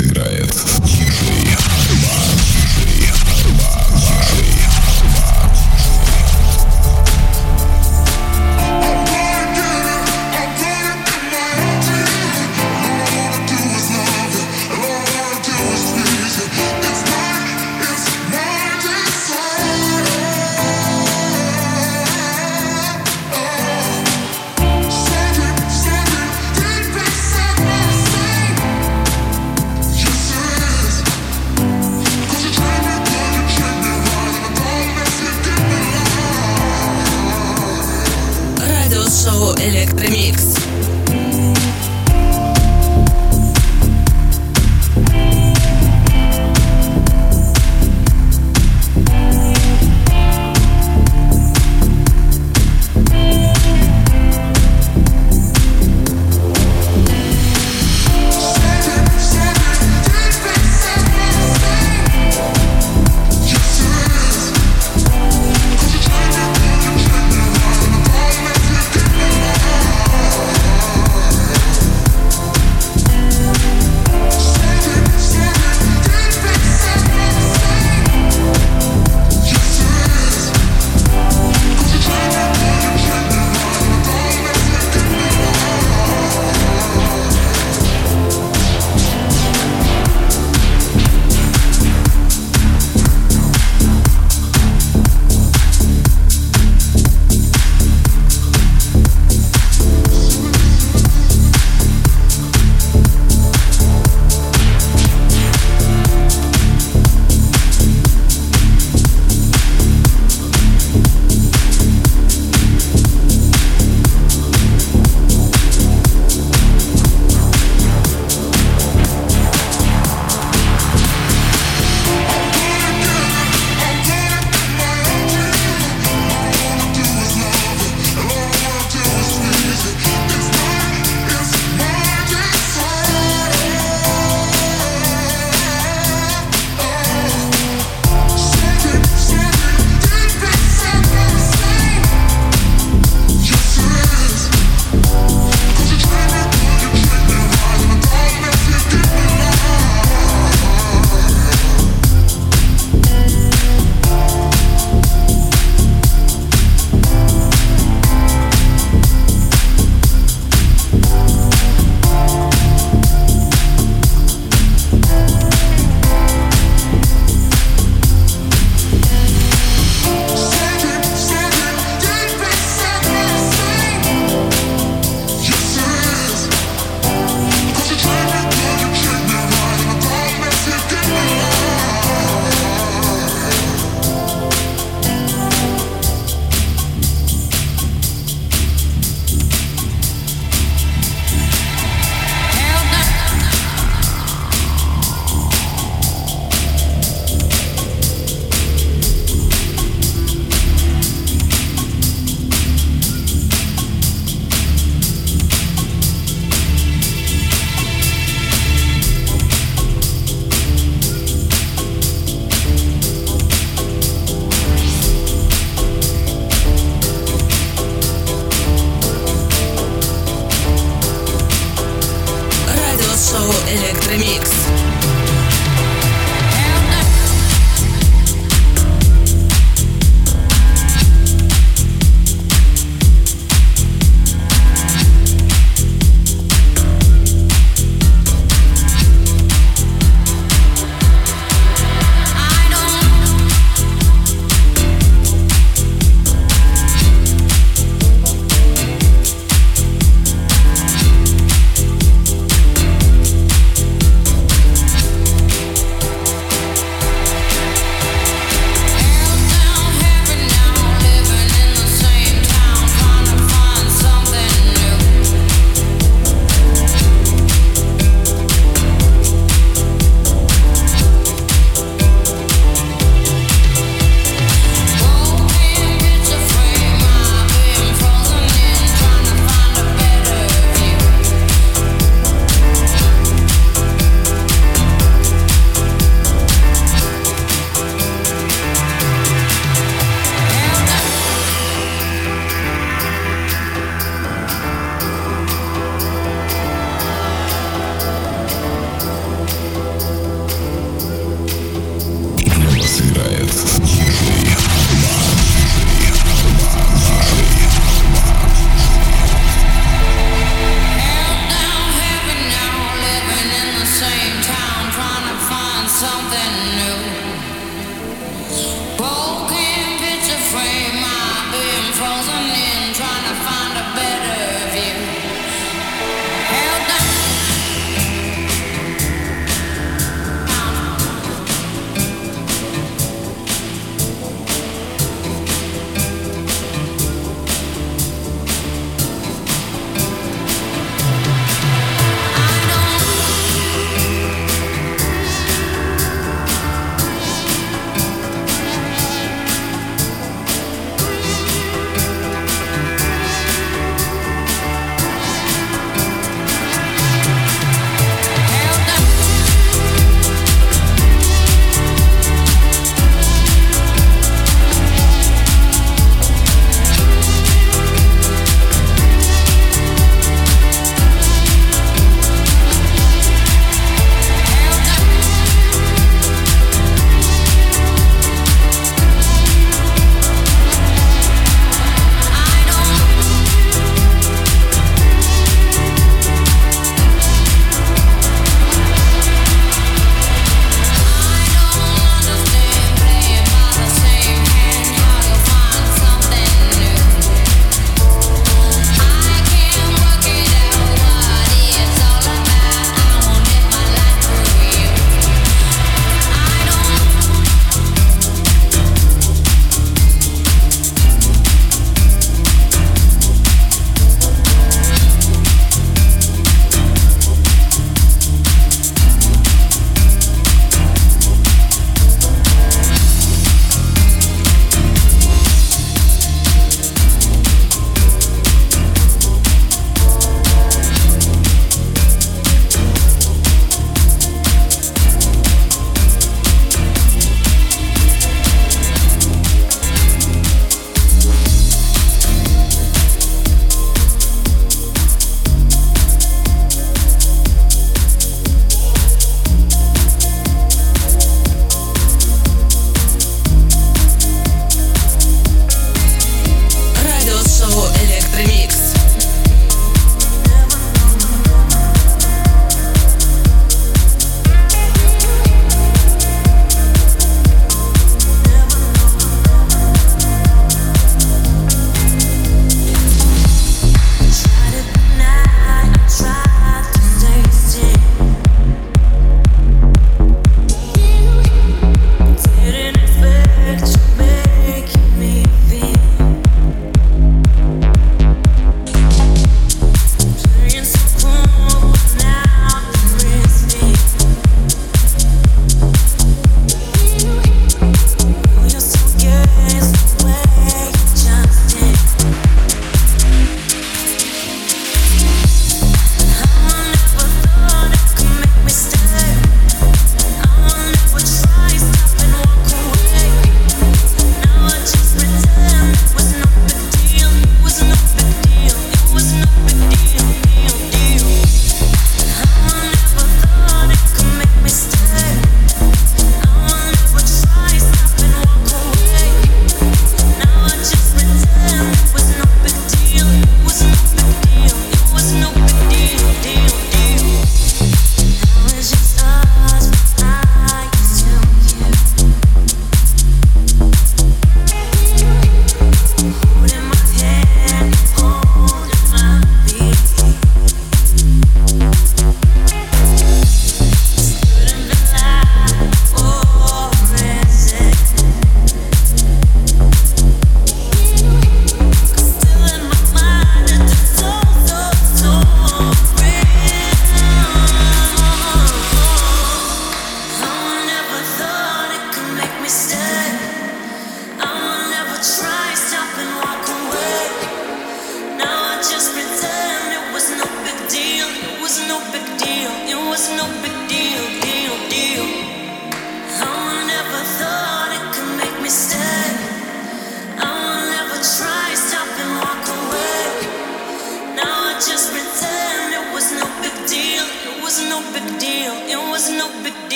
играет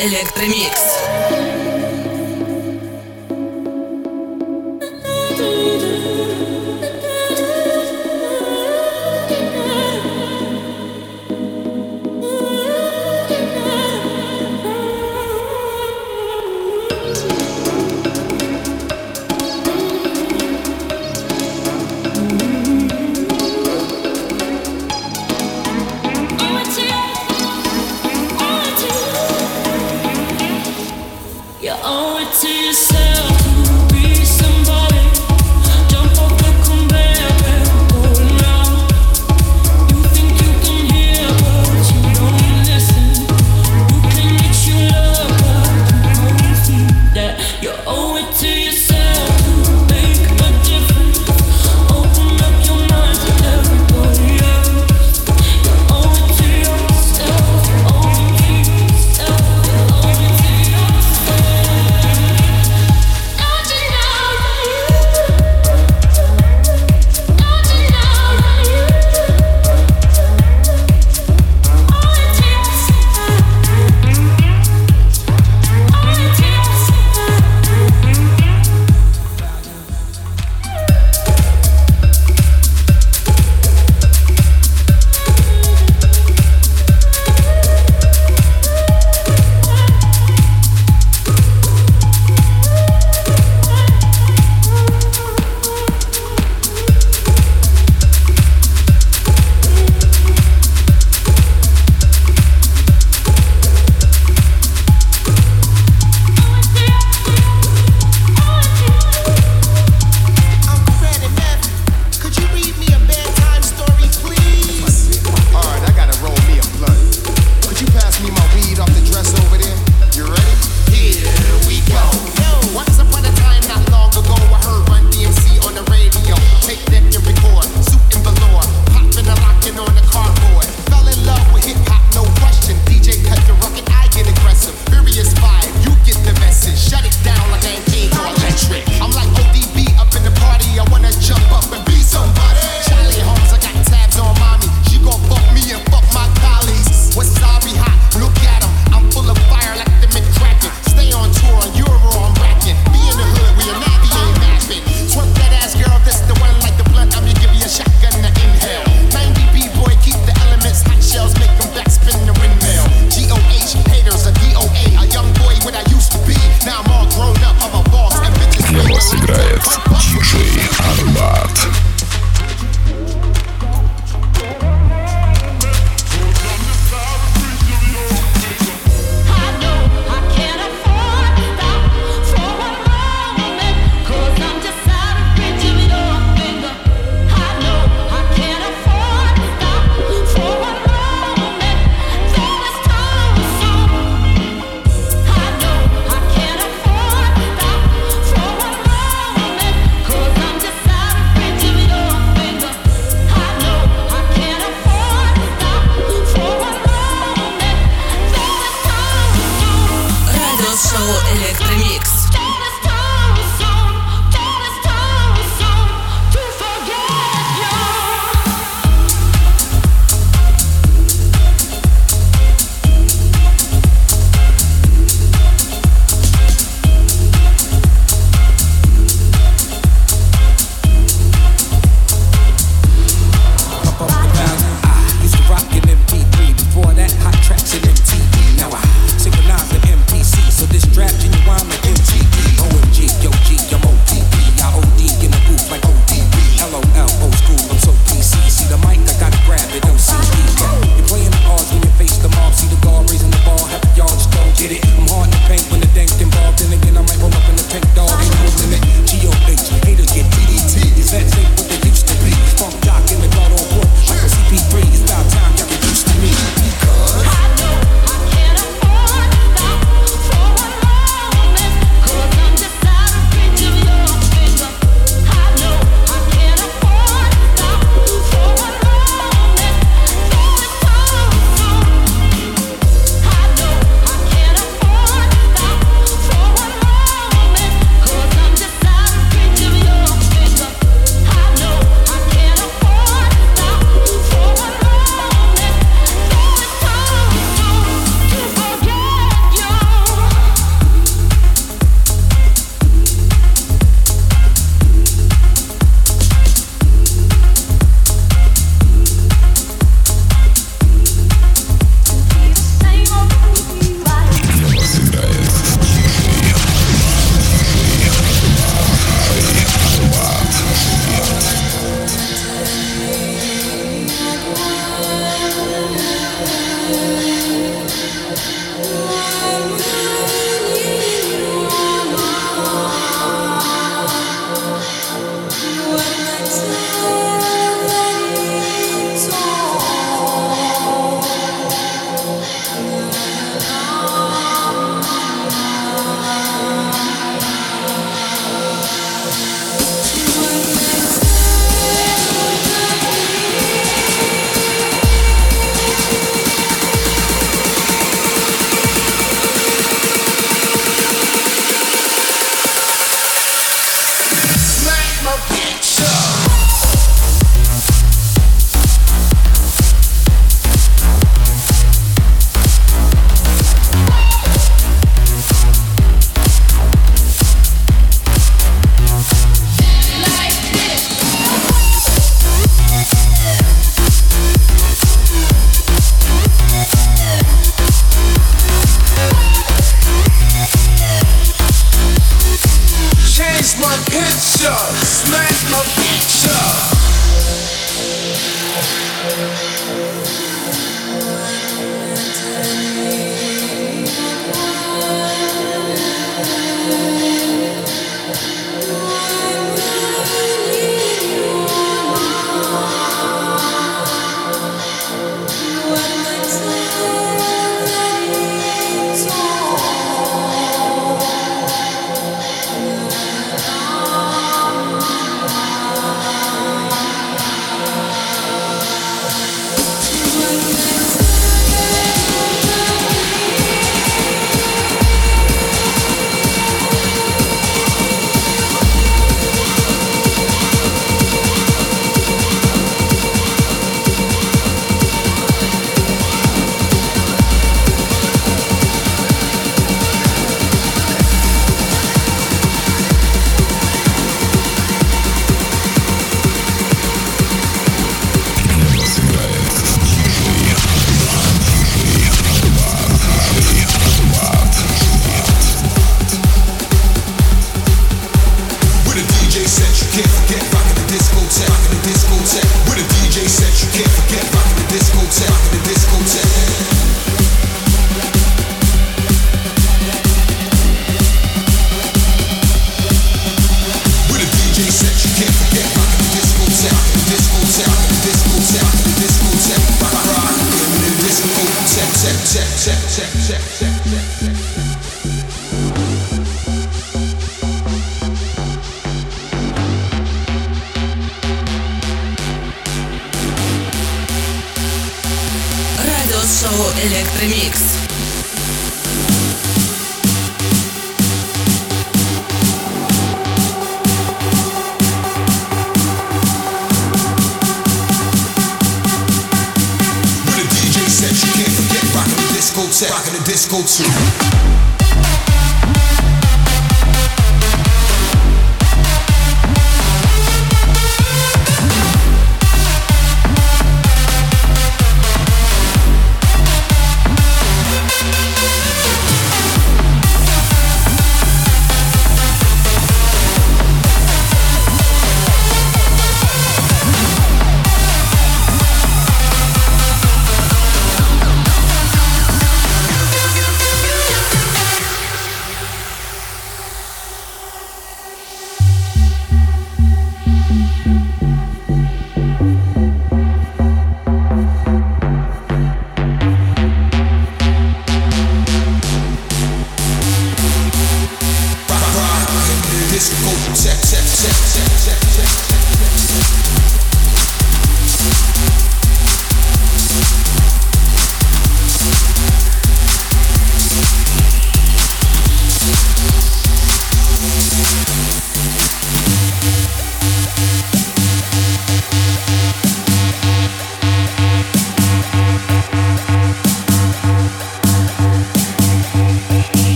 Электромикс.